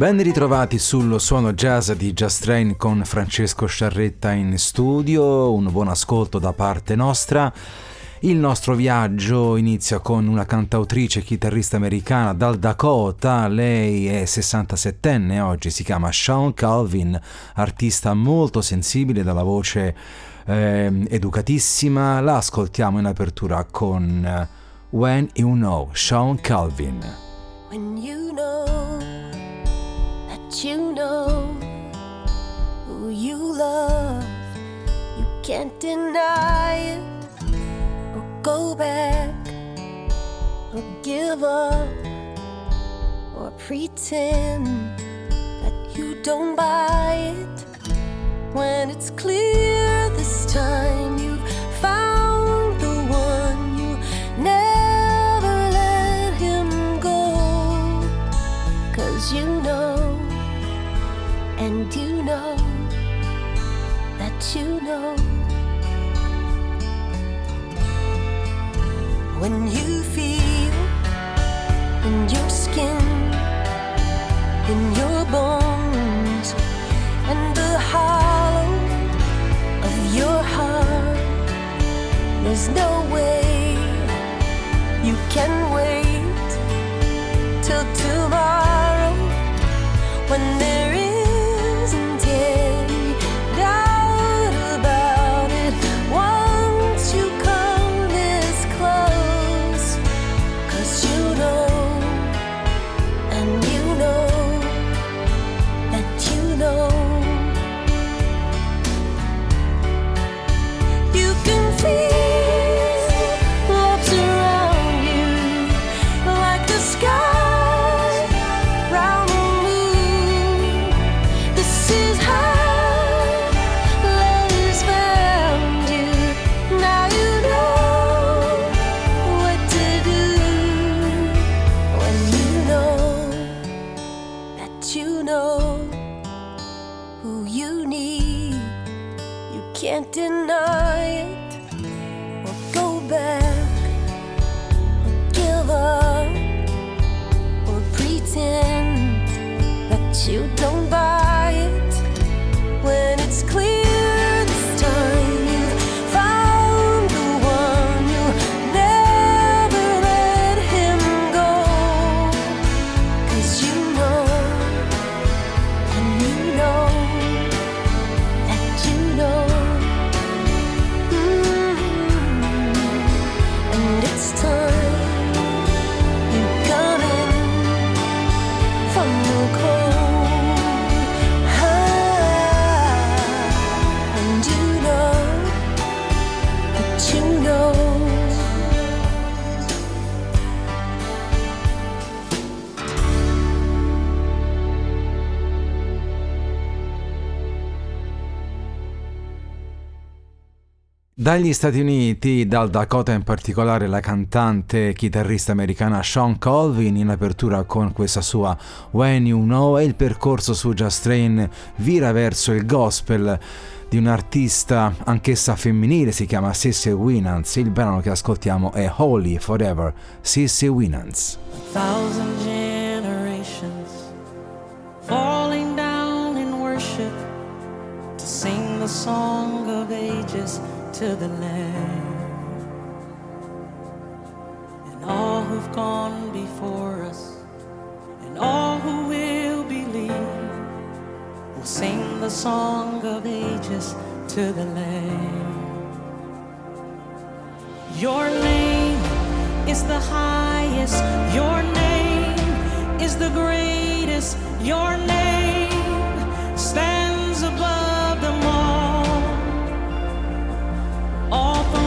Ben ritrovati sul suono jazz di Just Train con Francesco Sciarretta in studio, un buon ascolto da parte nostra. Il nostro viaggio inizia con una cantautrice e chitarrista americana dal Dakota, lei è 67enne oggi, si chiama Sean Calvin, artista molto sensibile dalla voce eh, educatissima, la ascoltiamo in apertura con eh, When You Know, Sean Calvin. You know you know who you love. You can't deny it, or go back, or give up, or pretend that you don't buy it. When it's clear this time you've found and you know that you know when you feel in your skin, in your bones, and the hollow of your heart, there's no way you can Dagli Stati Uniti, dal Dakota in particolare, la cantante e chitarrista americana Sean Colvin in apertura con questa sua When You Know e il percorso su Just Train vira verso il gospel di un'artista anch'essa femminile, si chiama Sissy Winans. Il brano che ascoltiamo è Holy Forever, Sissy Winans. A to the Lamb. And all who've gone before us, and all who will believe, will sing the song of ages to the Lamb. Your name is the highest, your name is the greatest, your name stands. all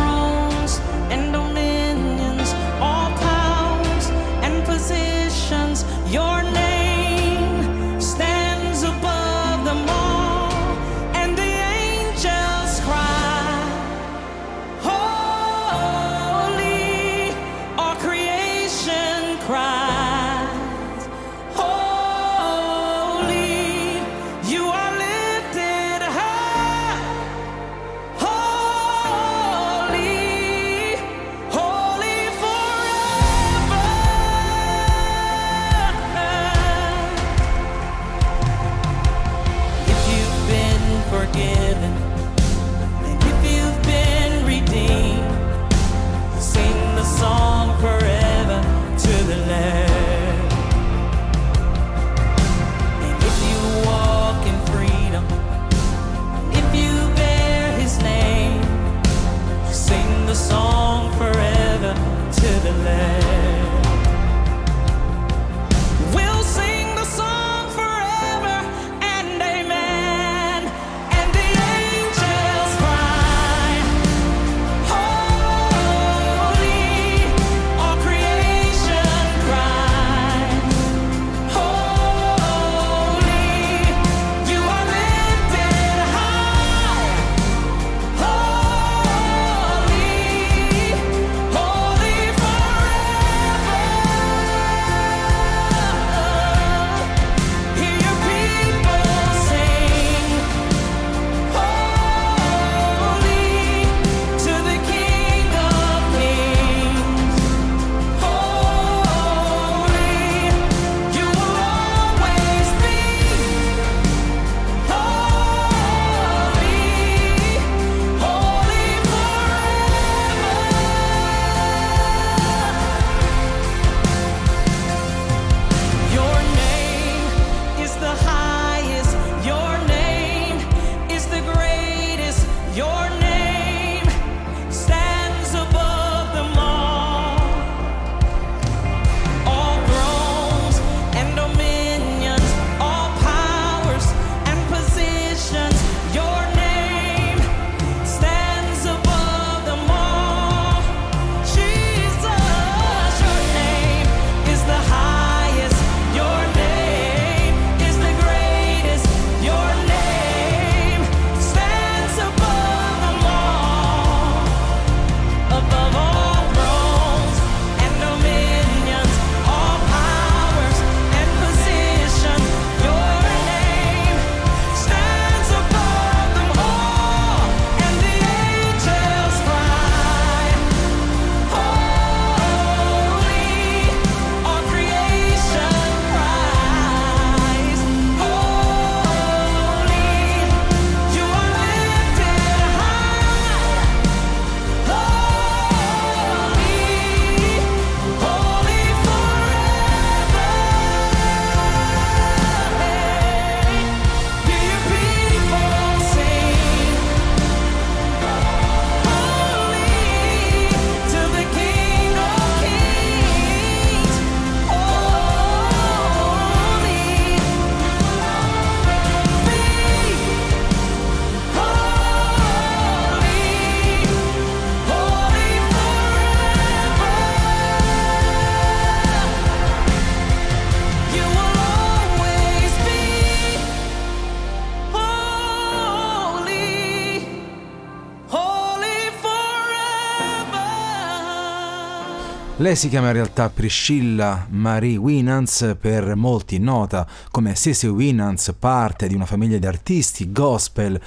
Lei si chiama in realtà Priscilla Marie Winans, per molti nota come Cissy Winans, parte di una famiglia di artisti gospel.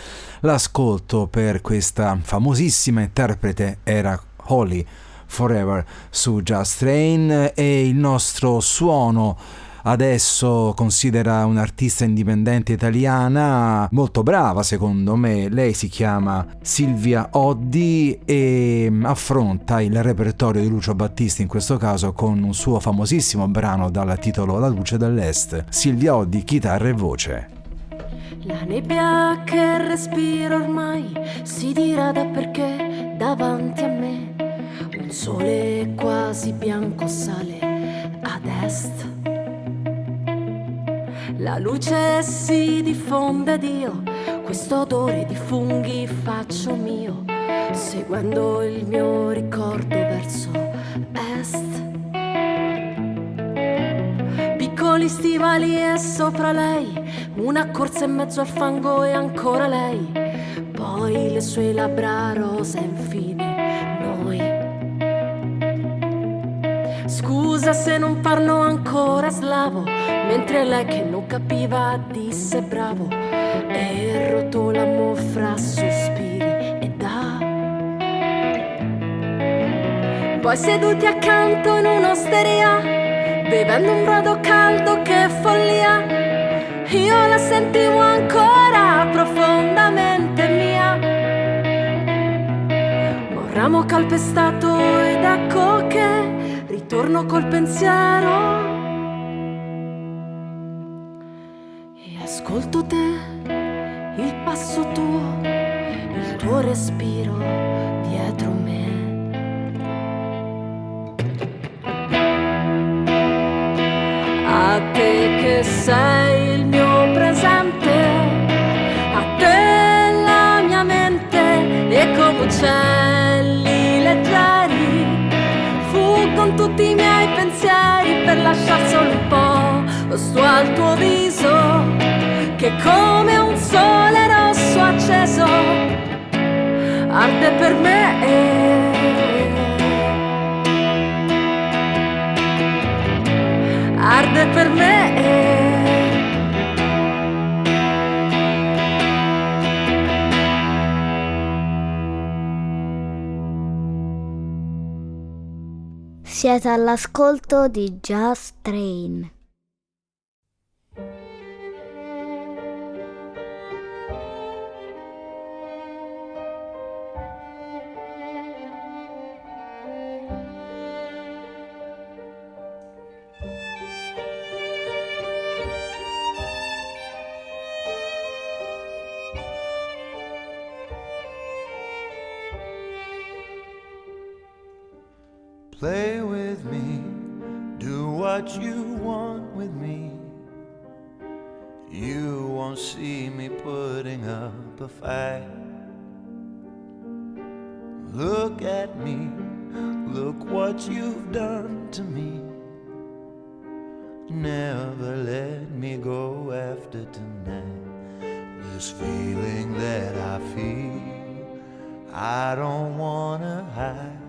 L'ascolto per questa famosissima interprete era Holly Forever su Just Train e il nostro suono adesso considera un'artista indipendente italiana molto brava secondo me. Lei si chiama Silvia Oddi e mm, affronta il repertorio di Lucio Battisti in questo caso con un suo famosissimo brano dal titolo La luce dell'est. Silvia Oddi, chitarra e voce. La nebbia che respiro ormai si dirada perché davanti a me un sole quasi bianco sale ad est. La luce si diffonde ed io questo odore di funghi faccio mio, seguendo il mio ricordo verso est. Piccoli stivali e sopra lei, una corsa in mezzo al fango e ancora lei, poi le sue labbra rosa infine Scusa se non parlo ancora slavo, mentre lei che non capiva disse bravo e rotolamo fra sospiri e da. Poi seduti accanto in un'osteria, bevendo un brodo caldo che follia, io la sentivo ancora profondamente mia. Un ramo calpestato ed ecco che ritorno col pensiero e ascolto te, il passo tuo, il tuo respiro dietro me. A te che sei il mio lasciar solo un po' sto al tuo viso che come un sole rosso acceso arde per me. Arde per me Siete all'ascolto di Just Train. Look at me, look what you've done to me. Never let me go after tonight. This feeling that I feel, I don't wanna hide.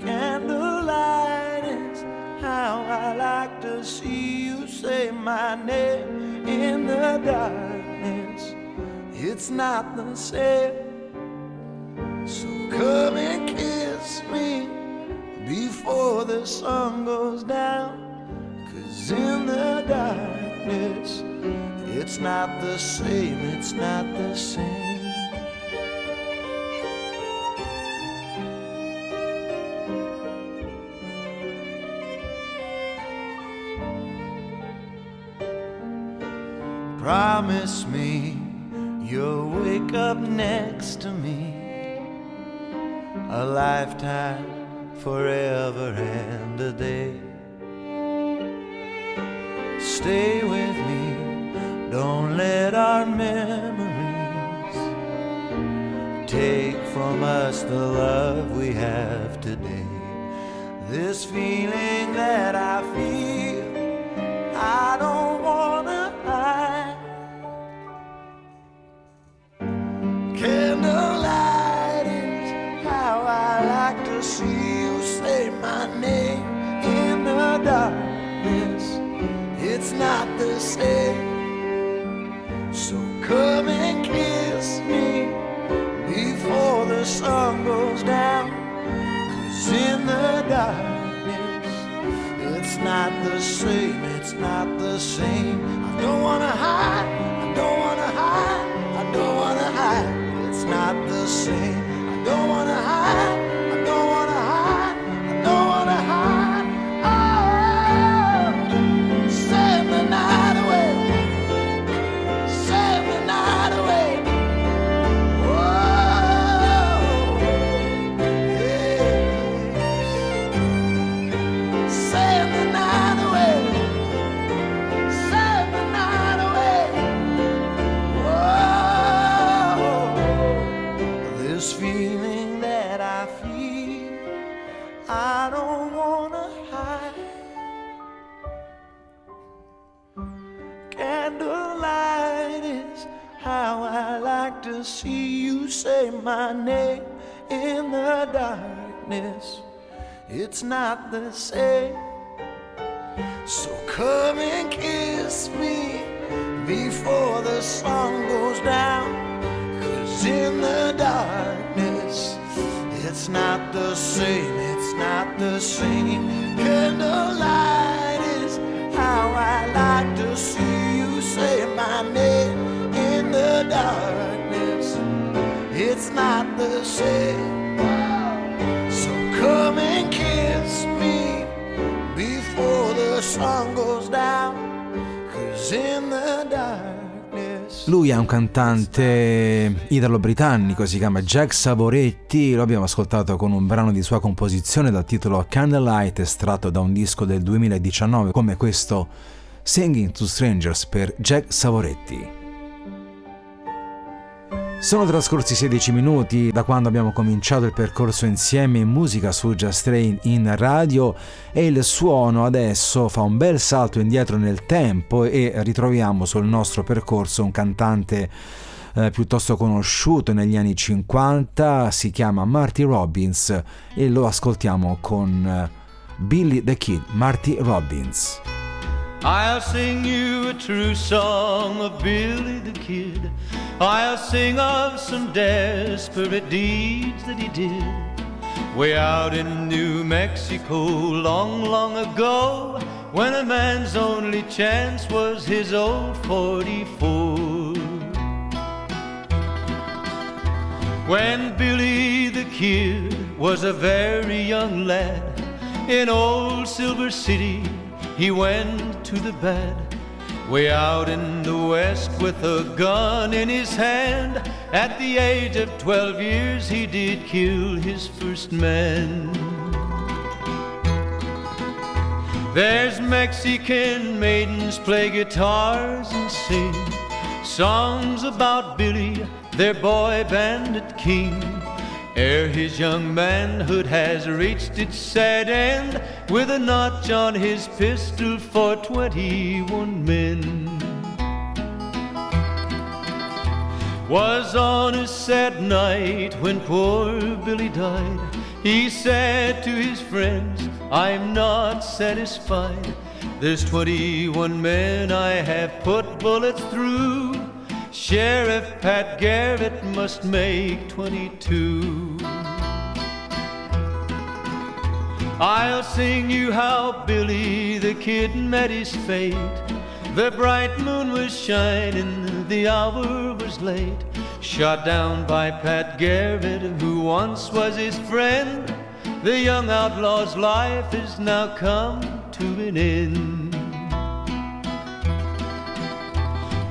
Candlelight is how I like to see you say my name the darkness. It's not the same. So come and kiss me before the sun goes down. Cause in the darkness, it's not the same, it's not the same. Promise me you'll wake up next to me a lifetime, forever and a day. Stay with me, don't let our memories take from us the love we have today. This feeling that I feel, I don't sun goes down. Cause in the darkness, it's not the same, it's not the same. I don't wanna hide, I don't wanna hide, I don't wanna hide. It's not the same. I don't wanna hide, It's not the same. So come and kiss me before the sun goes down. Cause in the darkness, it's not the same, it's not the same. Candlelight is how I like to see you say my name in the darkness. It's not the same. Lui è un cantante italo-britannico, si chiama Jack Savoretti, lo abbiamo ascoltato con un brano di sua composizione dal titolo Candlelight estratto da un disco del 2019 come questo Singing to Strangers per Jack Savoretti. Sono trascorsi 16 minuti da quando abbiamo cominciato il percorso insieme in musica su Just Train in radio e il suono adesso fa un bel salto indietro nel tempo e ritroviamo sul nostro percorso un cantante eh, piuttosto conosciuto negli anni 50, si chiama Marty Robbins e lo ascoltiamo con eh, Billy the Kid, Marty Robbins. I'll sing you a true song of Billy the Kid. I'll sing of some desperate deeds that he did. Way out in New Mexico, long, long ago, when a man's only chance was his old 44. When Billy the Kid was a very young lad in old Silver City, he went to the bad. Way out in the west with a gun in his hand. At the age of 12 years, he did kill his first man. There's Mexican maidens play guitars and sing songs about Billy, their boy bandit king. Ere his young manhood has reached its sad end, with a notch on his pistol for 21 men. Was on a sad night when poor Billy died. He said to his friends, I'm not satisfied. There's 21 men I have put bullets through. Sheriff Pat Garrett must make 22. I'll sing you how Billy the Kid met his fate. The bright moon was shining, the hour was late. Shot down by Pat Garrett, who once was his friend. The young outlaw's life is now come to an end.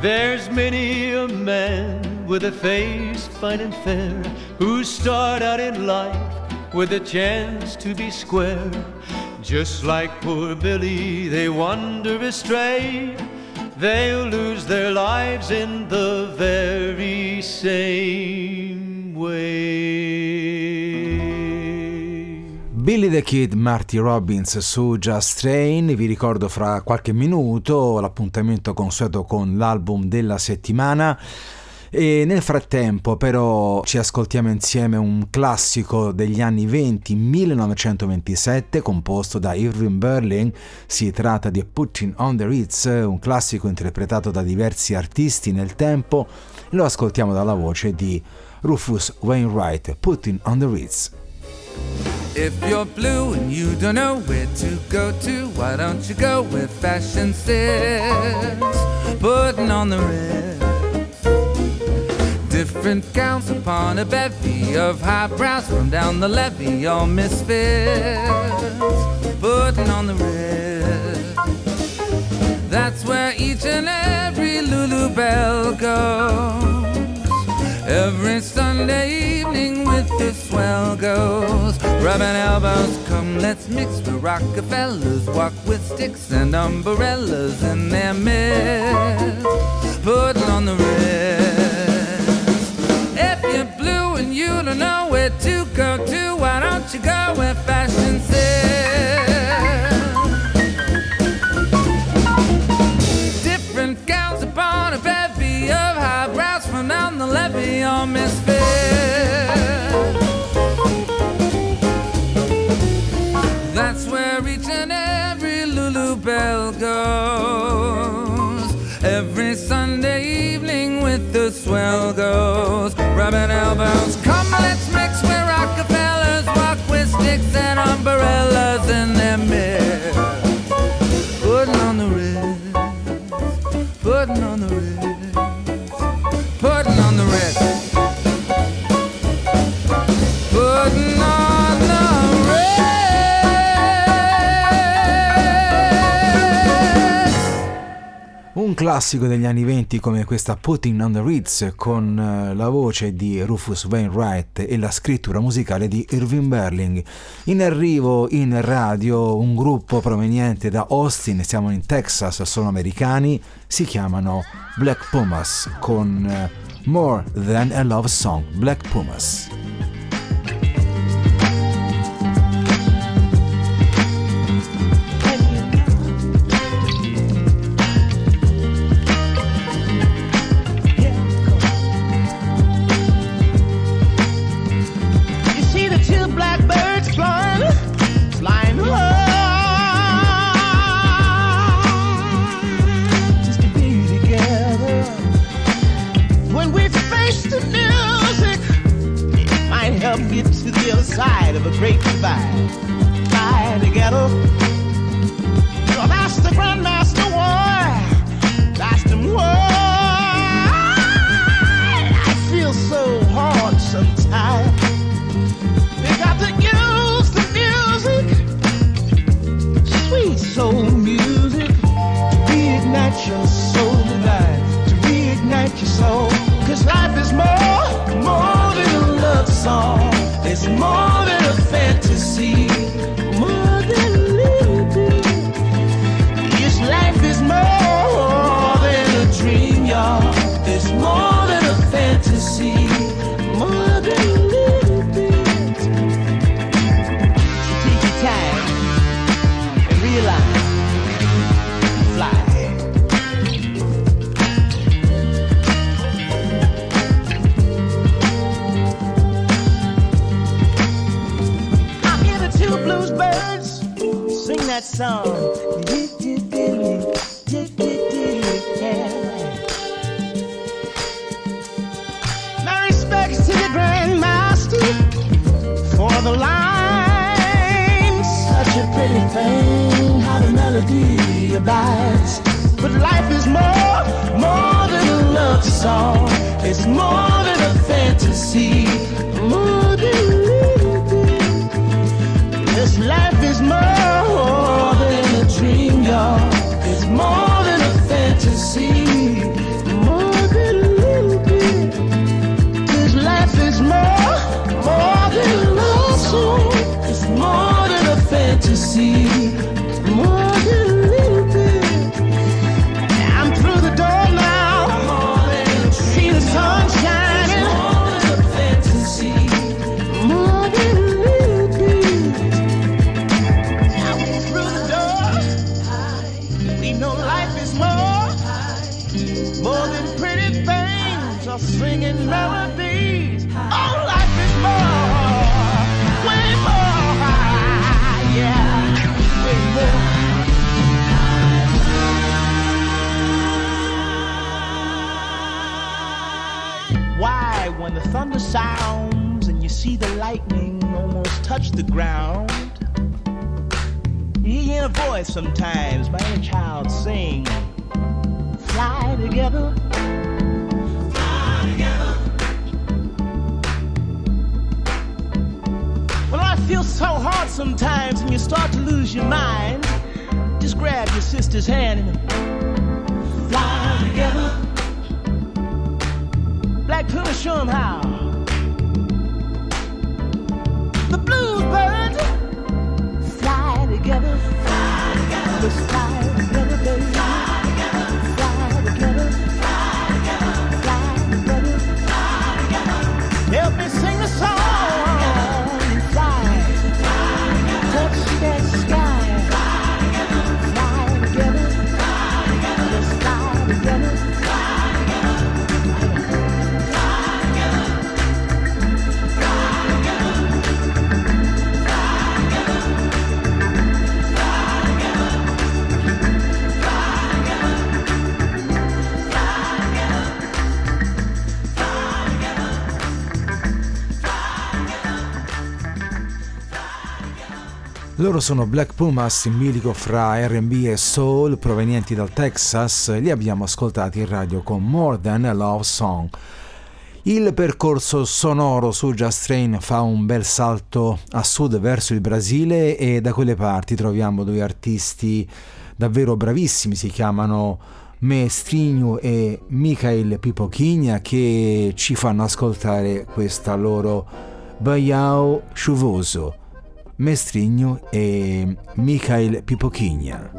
There's many a man with a face fine and fair who start out in life with a chance to be square. Just like poor Billy, they wander astray. They'll lose their lives in the very same way. Billy the Kid, Marty Robbins su Just Train, vi ricordo fra qualche minuto l'appuntamento consueto con l'album della settimana. E nel frattempo però ci ascoltiamo insieme un classico degli anni 20, 1927, composto da Irving Berlin. Si tratta di Putting on the Ritz, un classico interpretato da diversi artisti nel tempo. Lo ascoltiamo dalla voce di Rufus Wainwright, Putting on the Ritz. If you're blue and you don't know where to go to, why don't you go where fashion sits? Putting on the ritz. Different gowns upon a bevy of highbrows from down the levee, all misfits. Putting on the ritz. That's where each and every Lulu Bell goes. Every Sunday evening with the swell goes. Rubbing elbows, come let's mix with Rockefellers. Walk with sticks and umbrellas in their midst. Putting on the wrist. If you're blue and you don't know where to go to, why don't you go where fashion swell goes. Rubbing elbows, come let's mix where Rockefellers walk with sticks and umbrellas in their midst. Classico degli anni 20 come questa Putting on the Ritz con eh, la voce di Rufus Wainwright e la scrittura musicale di Irving Berling. In arrivo in radio un gruppo proveniente da Austin, siamo in Texas, sono americani, si chiamano Black Pumas con eh, More Than a Love Song, Black Pumas. But life is more, more than a love song. It's more than a fantasy, more than. This life is more than a dream, y'all. It's more than a fantasy, more than a little life is more, more than a love song. It's more than a fantasy, sounds and you see the lightning almost touch the ground, you hear a voice sometimes my inner child sing, Fly together. Fly together. When I feel so hard sometimes and you start to lose your mind, just grab your sister's hand and fly together. Black Puma, show 'em how. this time. Loro sono Black Pumas in bilico fra RB e soul provenienti dal Texas, li abbiamo ascoltati in radio con More Than a Love Song. Il percorso sonoro su Just Train fa un bel salto a sud verso il Brasile e da quelle parti troviamo due artisti davvero bravissimi, si chiamano Mestrigno e Michael Pipochigna che ci fanno ascoltare questa loro Baiao Chuvoso. Mestrigno e Michael Pipochigna.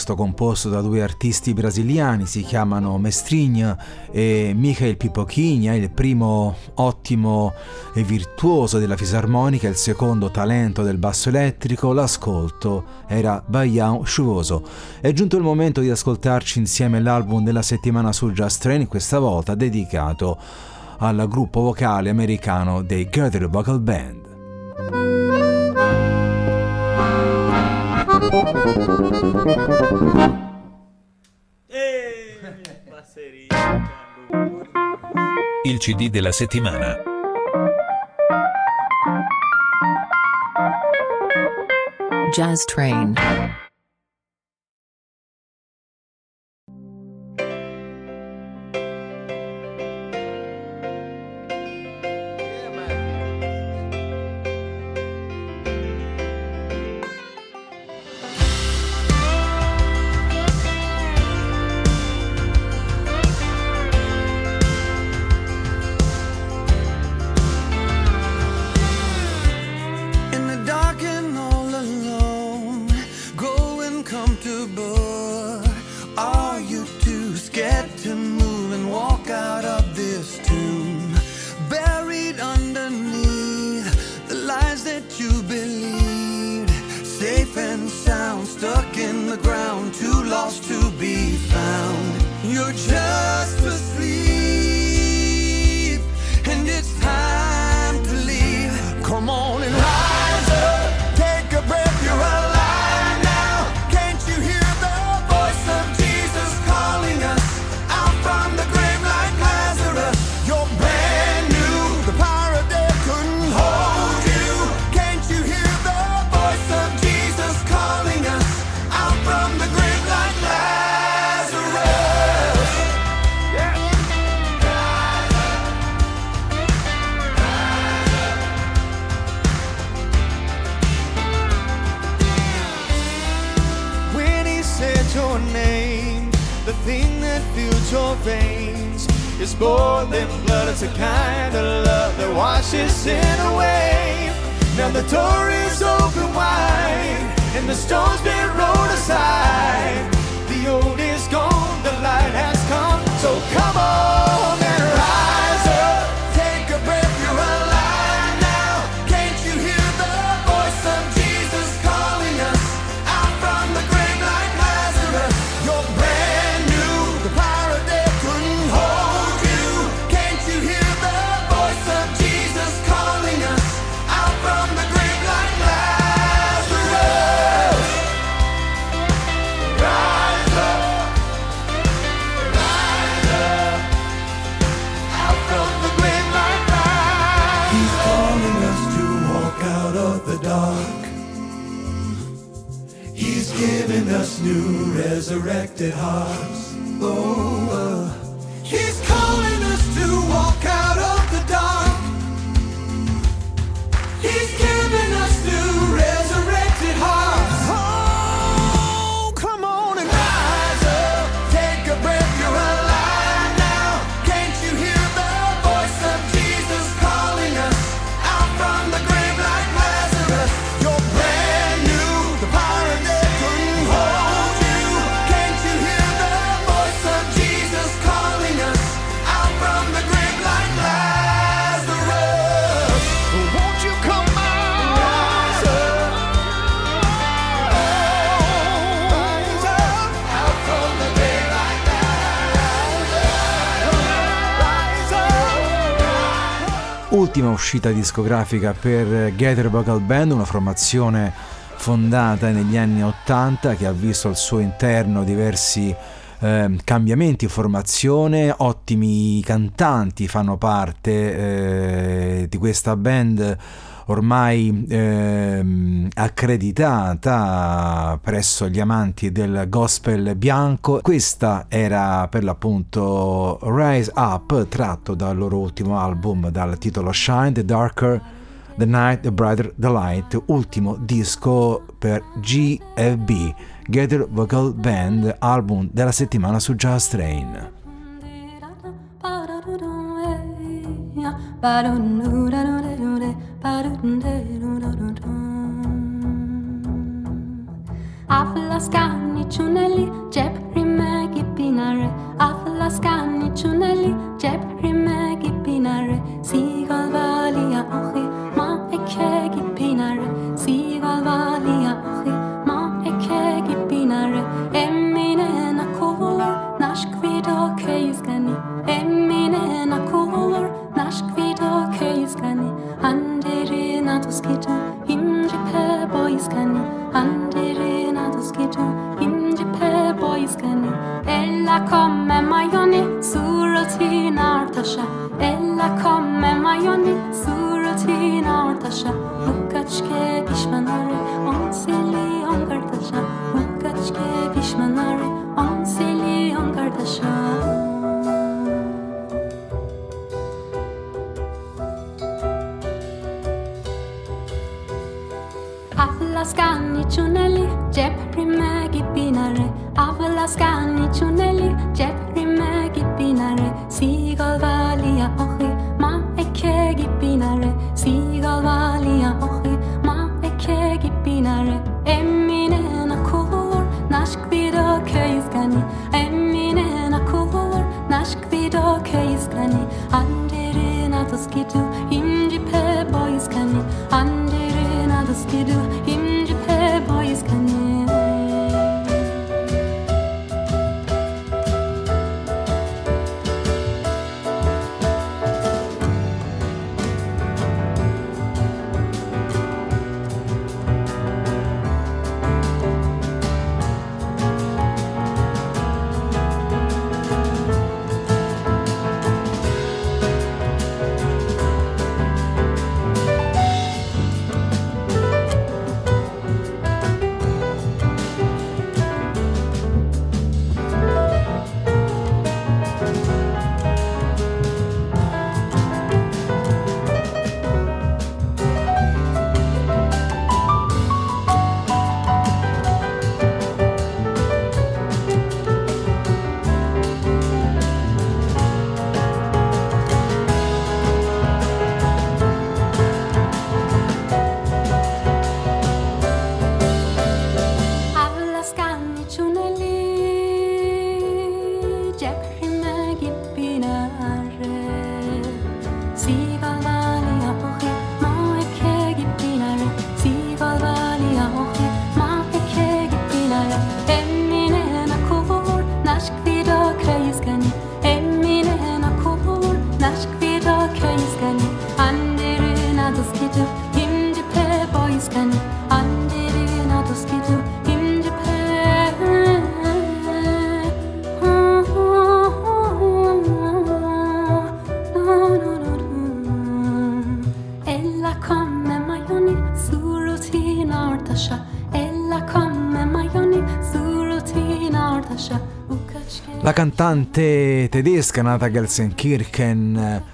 Questo composto da due artisti brasiliani, si chiamano Mestrinha e Michael Pipochigna, il primo ottimo e virtuoso della fisarmonica, il secondo talento del basso elettrico, l'ascolto era Baião Chuvoso. È giunto il momento di ascoltarci insieme l'album della settimana su Just Train, questa volta dedicato al gruppo vocale americano dei Gather Vocal Band. CD della settimana. Jazz Train. resurrected hearts. Oh. settima uscita discografica per Gather Buckle Band, una formazione fondata negli anni 80 che ha visto al suo interno diversi eh, cambiamenti, formazione, ottimi cantanti fanno parte eh, di questa band ormai ehm, accreditata presso gli amanti del gospel bianco. Questa era per l'appunto Rise Up, tratto dal loro ultimo album dal titolo Shine the Darker The Night, The Brighter, The Light, ultimo disco per GFB, Gather Vocal Band, album della settimana su Jazz Train. აფლასკანი ჩუნელი ჯეფრი მაგი ბინარე აფლასკანი ჩუნელი ჯეფრი მაგი ბინარე სიგალვალია ოხი cantante tedesca nata a Gelsenkirchen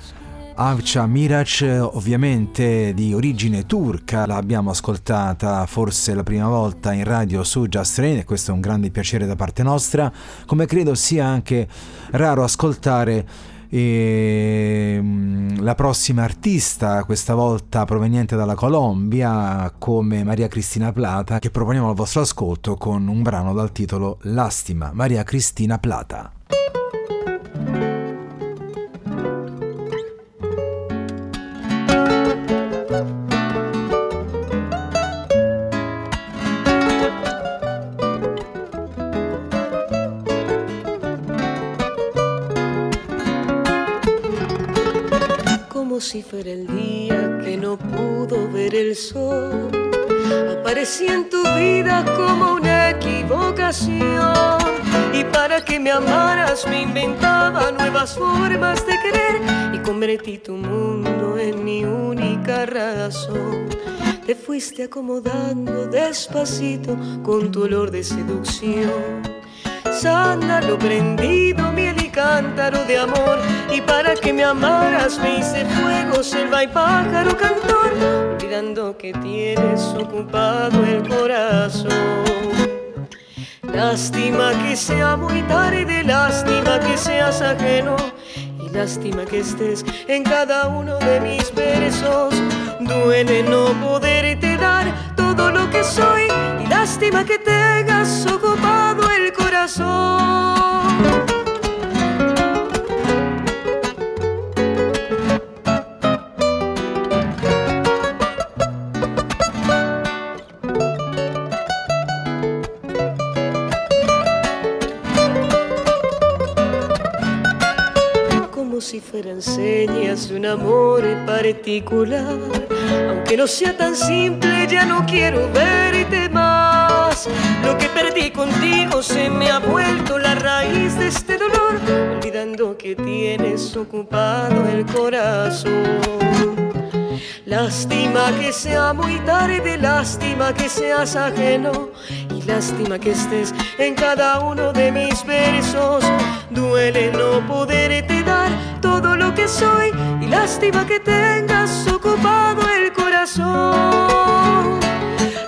Avcia Mirac, ovviamente di origine turca, l'abbiamo ascoltata forse la prima volta in radio su Just Rain e questo è un grande piacere da parte nostra, come credo sia anche raro ascoltare e, mm, la prossima artista, questa volta proveniente dalla Colombia, come Maria Cristina Plata, che proponiamo al vostro ascolto con un brano dal titolo Lastima, Maria Cristina Plata. Fuera el día que no pudo ver el sol. Aparecía en tu vida como una equivocación. Y para que me amaras me inventaba nuevas formas de querer y convertí tu mundo en mi única razón. Te fuiste acomodando despacito con tu olor de seducción sándalo prendido, miel cántaro de amor. Y para que me amaras me hice fuego, selva y pájaro cantor, olvidando que tienes ocupado el corazón. Lástima que sea muy tarde, lástima que seas ajeno y lástima que estés en cada uno de mis versos. Duele no poderte dar todo lo que soy y lástima que tengas ocupado el corazón. Fueran señas de un amor particular. Aunque no sea tan simple, ya no quiero verte más. Lo que perdí contigo se me ha vuelto la raíz de este dolor, olvidando que tienes ocupado el corazón. Lástima que sea muy tarde, lástima que seas ajeno y lástima que estés en cada uno de mis versos. Duele no poderte dar todo lo que soy y lástima que tengas ocupado el corazón.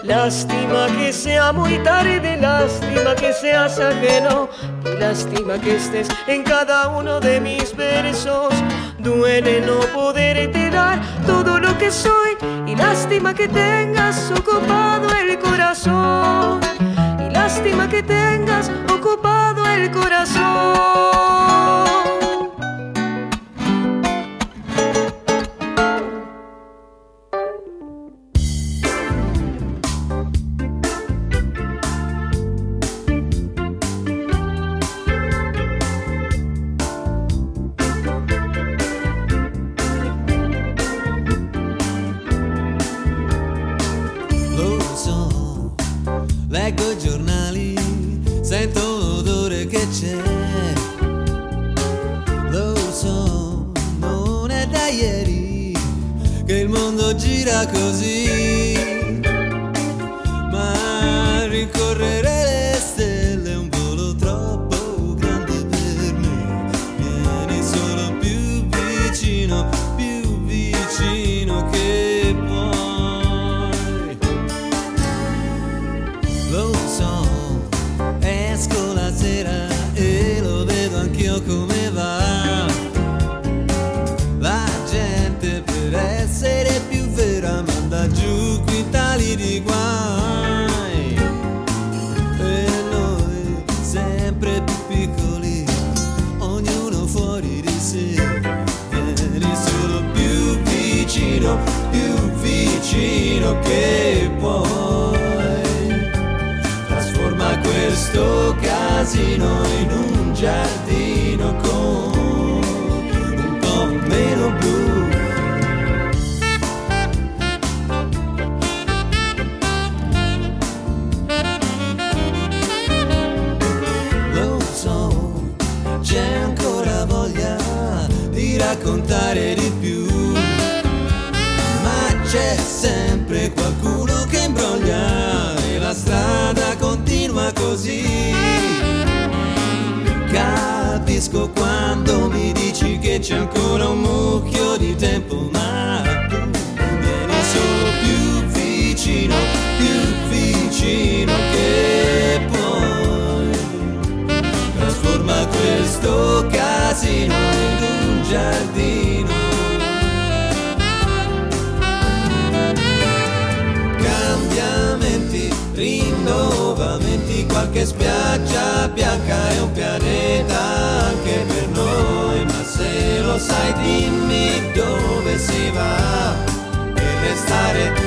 Lástima que sea muy tarde, lástima que seas ajeno lástima que estés en cada uno de mis versos. Duele no poderte dar todo lo que soy y lástima que tengas ocupado el corazón. Y lástima que tengas ocupado el corazón. Casino qualche spiaggia bianca è un pianeta anche per noi, ma se lo sai dimmi dove si va per restare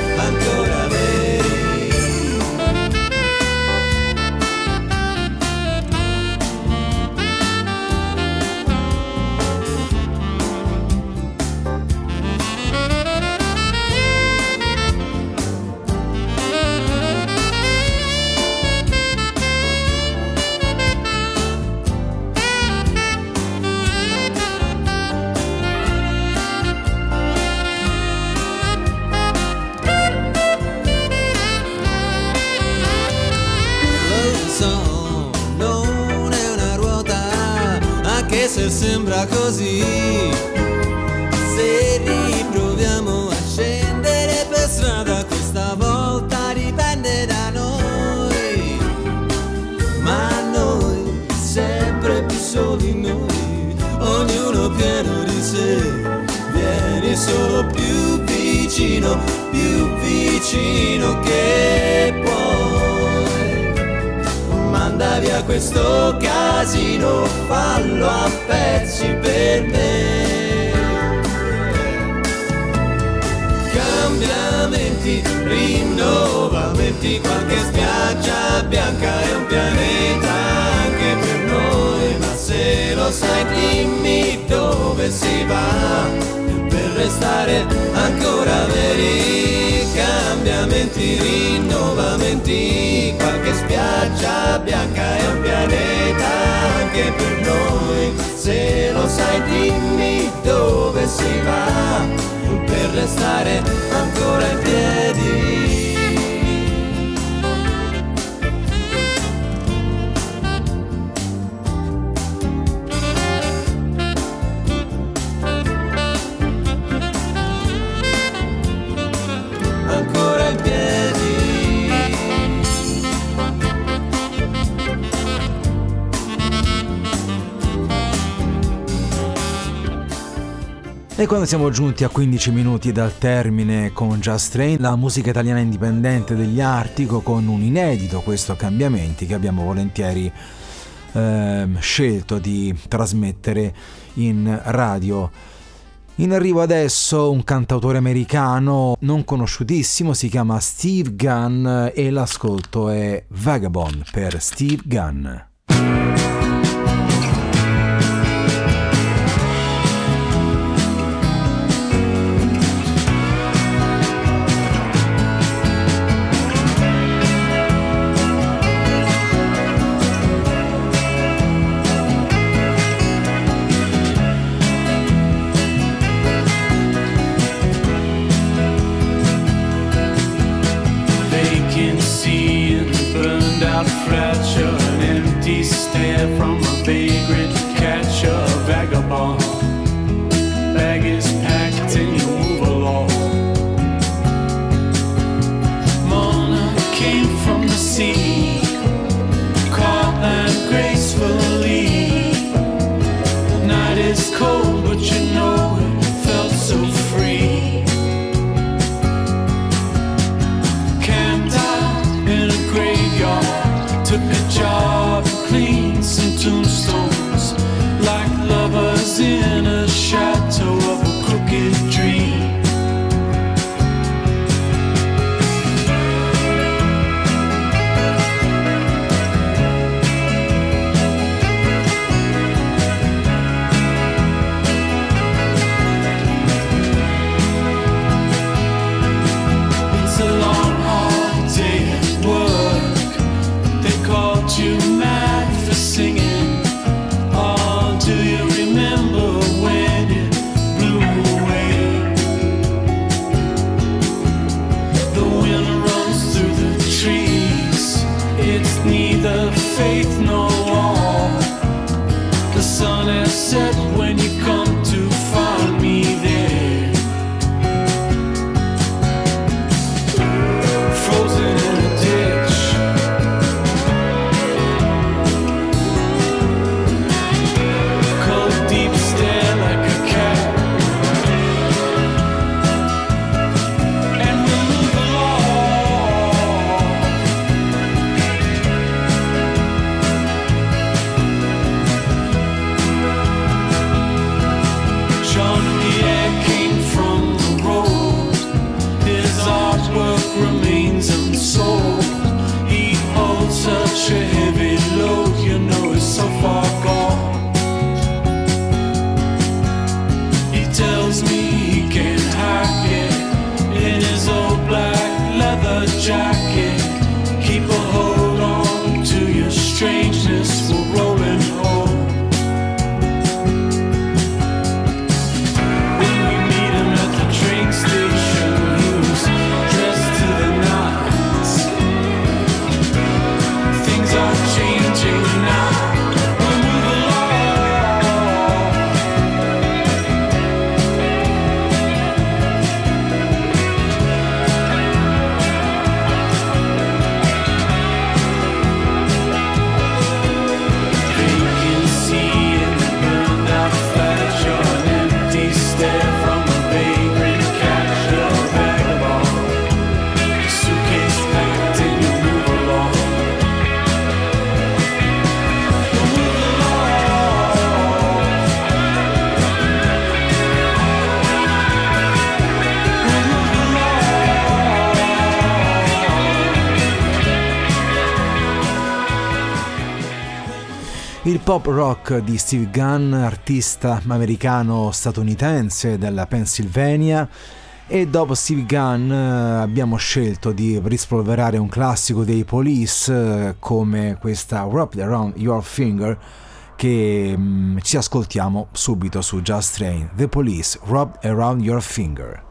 vicino che puoi. Manda via questo casino, fallo a pezzi per me. Cambiamenti, rinnovamenti, qualche spiaggia bianca è un pianeta anche per noi, ma se lo sai dimmi dove si va restare ancora veri. Cambiamenti, rinnovamenti, qualche spiaggia bianca è un pianeta anche per noi. Se lo sai dimmi dove si va per restare ancora E quando siamo giunti a 15 minuti dal termine con Just Train, la musica italiana indipendente degli Artico con un inedito, questo cambiamenti che abbiamo volentieri ehm, scelto di trasmettere in radio. In arrivo adesso un cantautore americano non conosciutissimo, si chiama Steve Gunn e l'ascolto è Vagabond per Steve Gunn. Il pop rock di Steve Gunn, artista americano-statunitense della Pennsylvania, e dopo Steve Gunn eh, abbiamo scelto di rispolverare un classico dei Police eh, come questa Wrap Around Your Finger che mm, ci ascoltiamo subito su Just Train. The Police, Wrap Around Your Finger.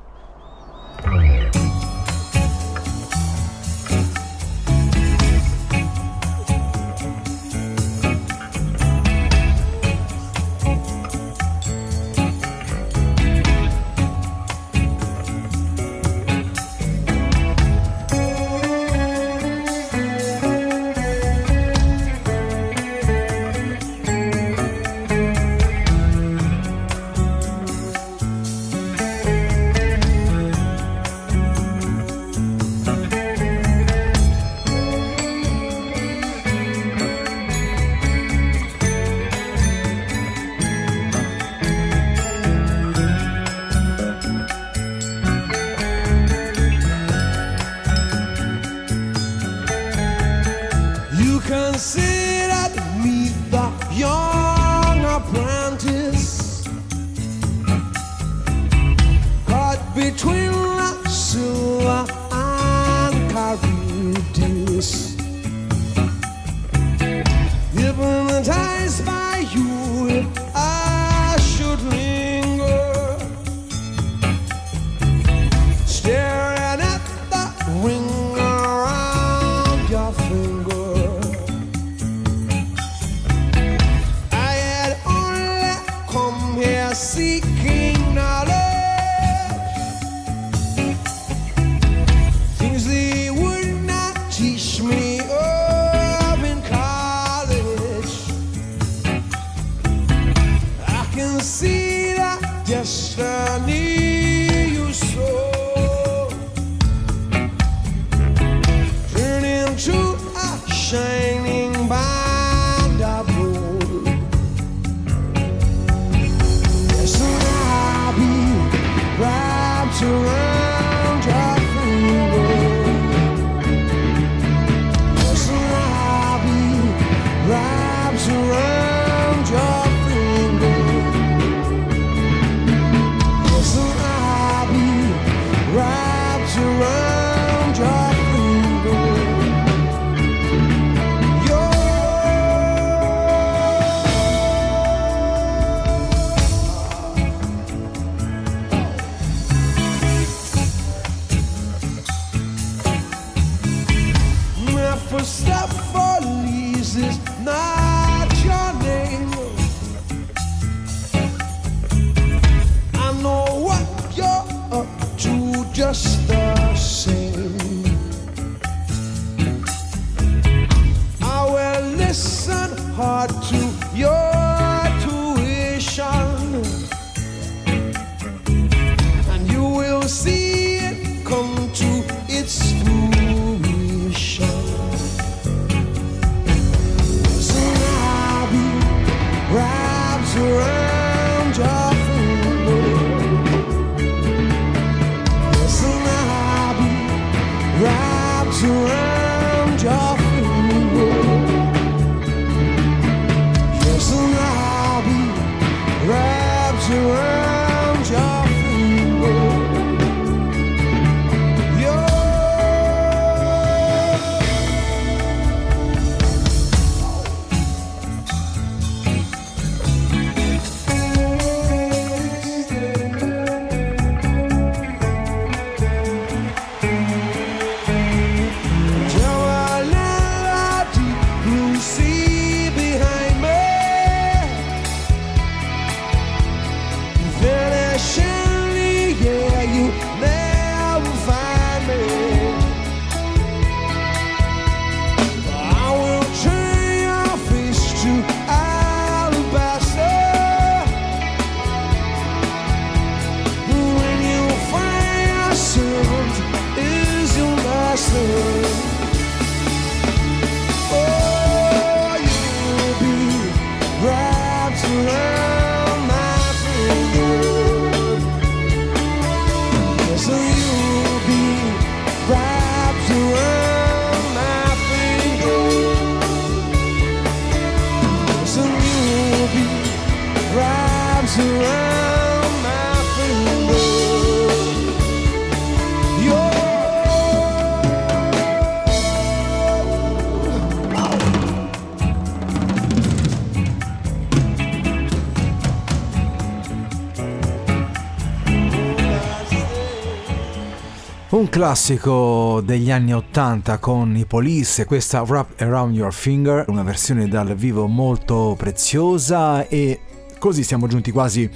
Classico degli anni 80 con i Police questa Wrap Around Your Finger, una versione dal vivo molto preziosa e così siamo giunti quasi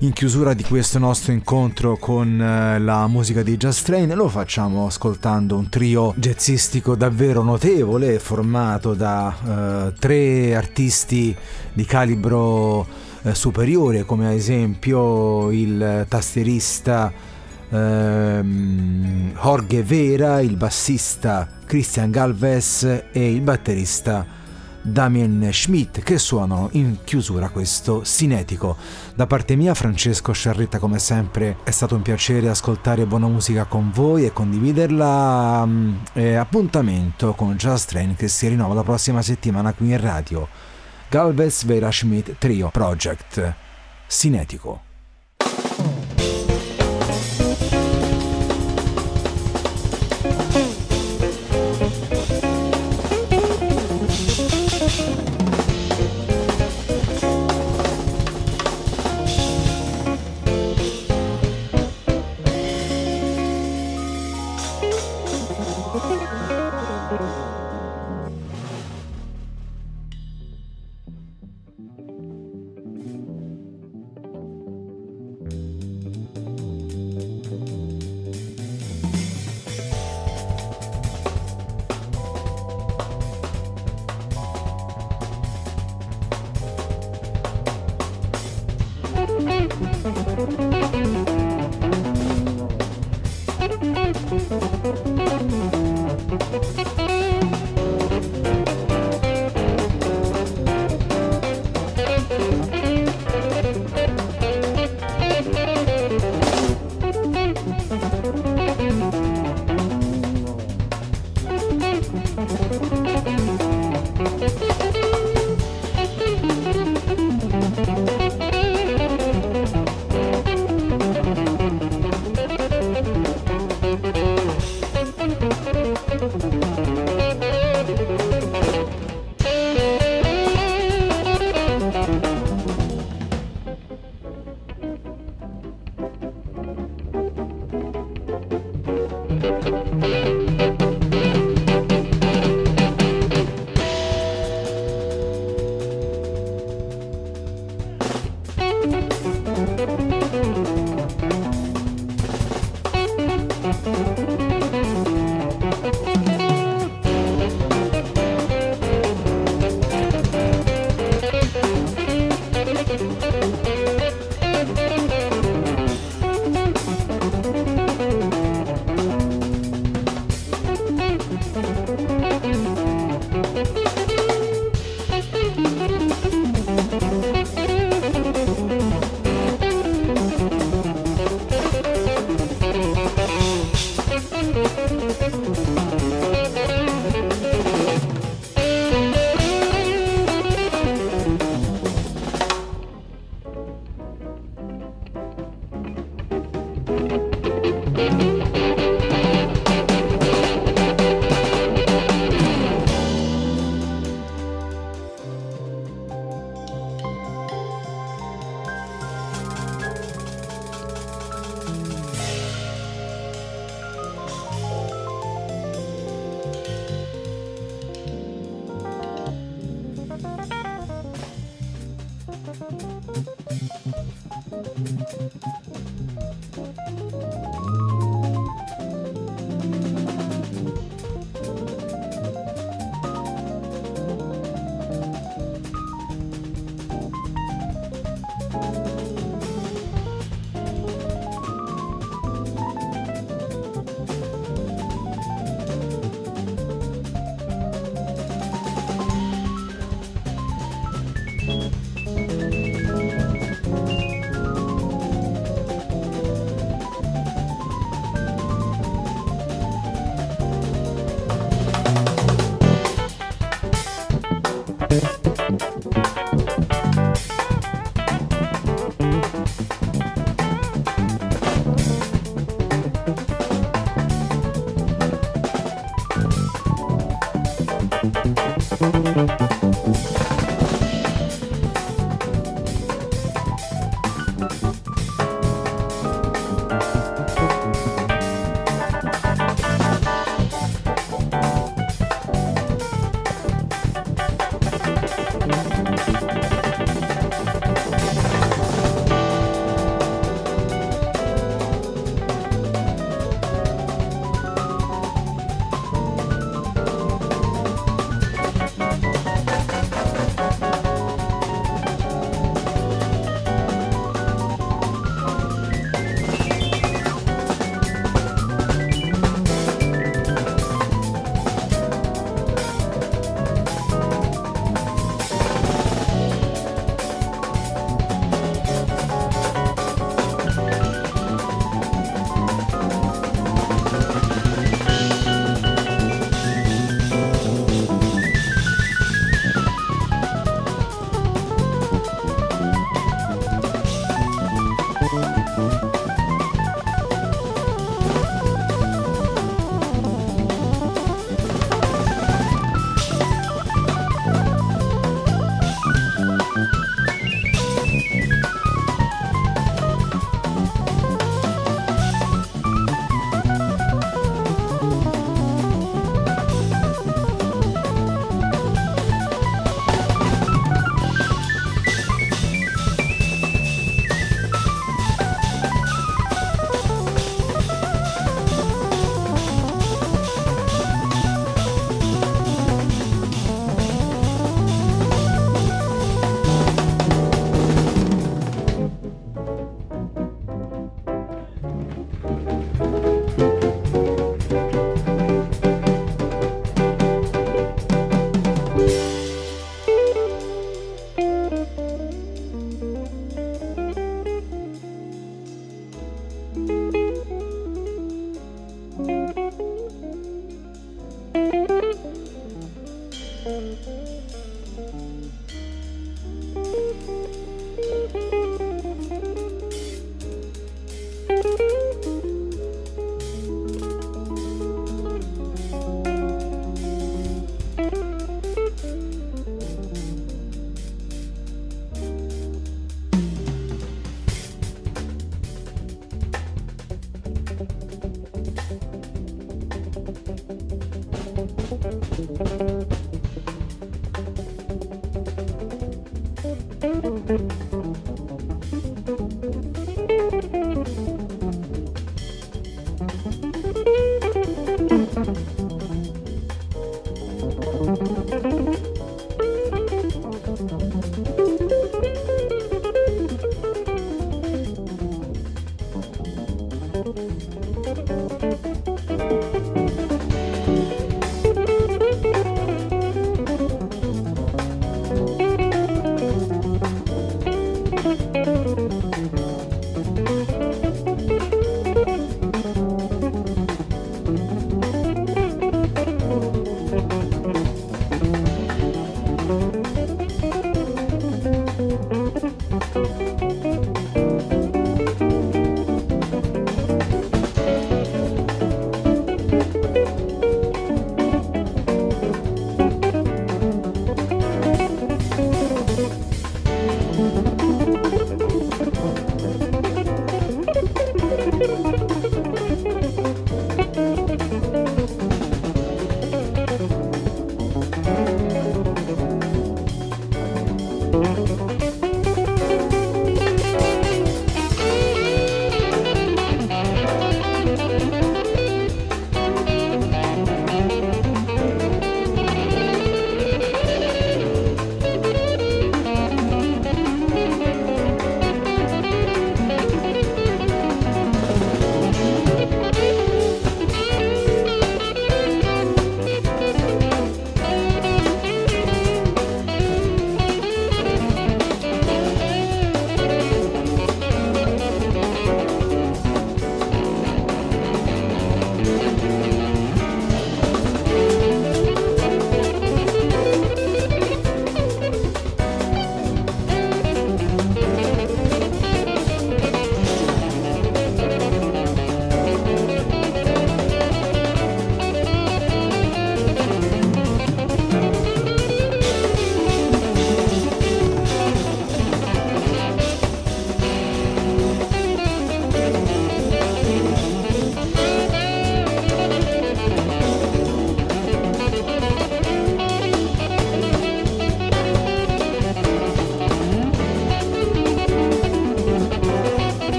in chiusura di questo nostro incontro con eh, la musica di Just Train. Lo facciamo ascoltando un trio jazzistico davvero notevole formato da eh, tre artisti di calibro eh, superiore come ad esempio il tastierista ehm, Jorge Vera, il bassista Christian Galvez e il batterista Damien Schmidt che suonano in chiusura questo sinetico. Da parte mia Francesco Sciarretta come sempre è stato un piacere ascoltare buona musica con voi e condividerla. Mm, e appuntamento con Just Train che si rinnova la prossima settimana qui in radio. Galvez Vera Schmidt Trio Project Sinetico.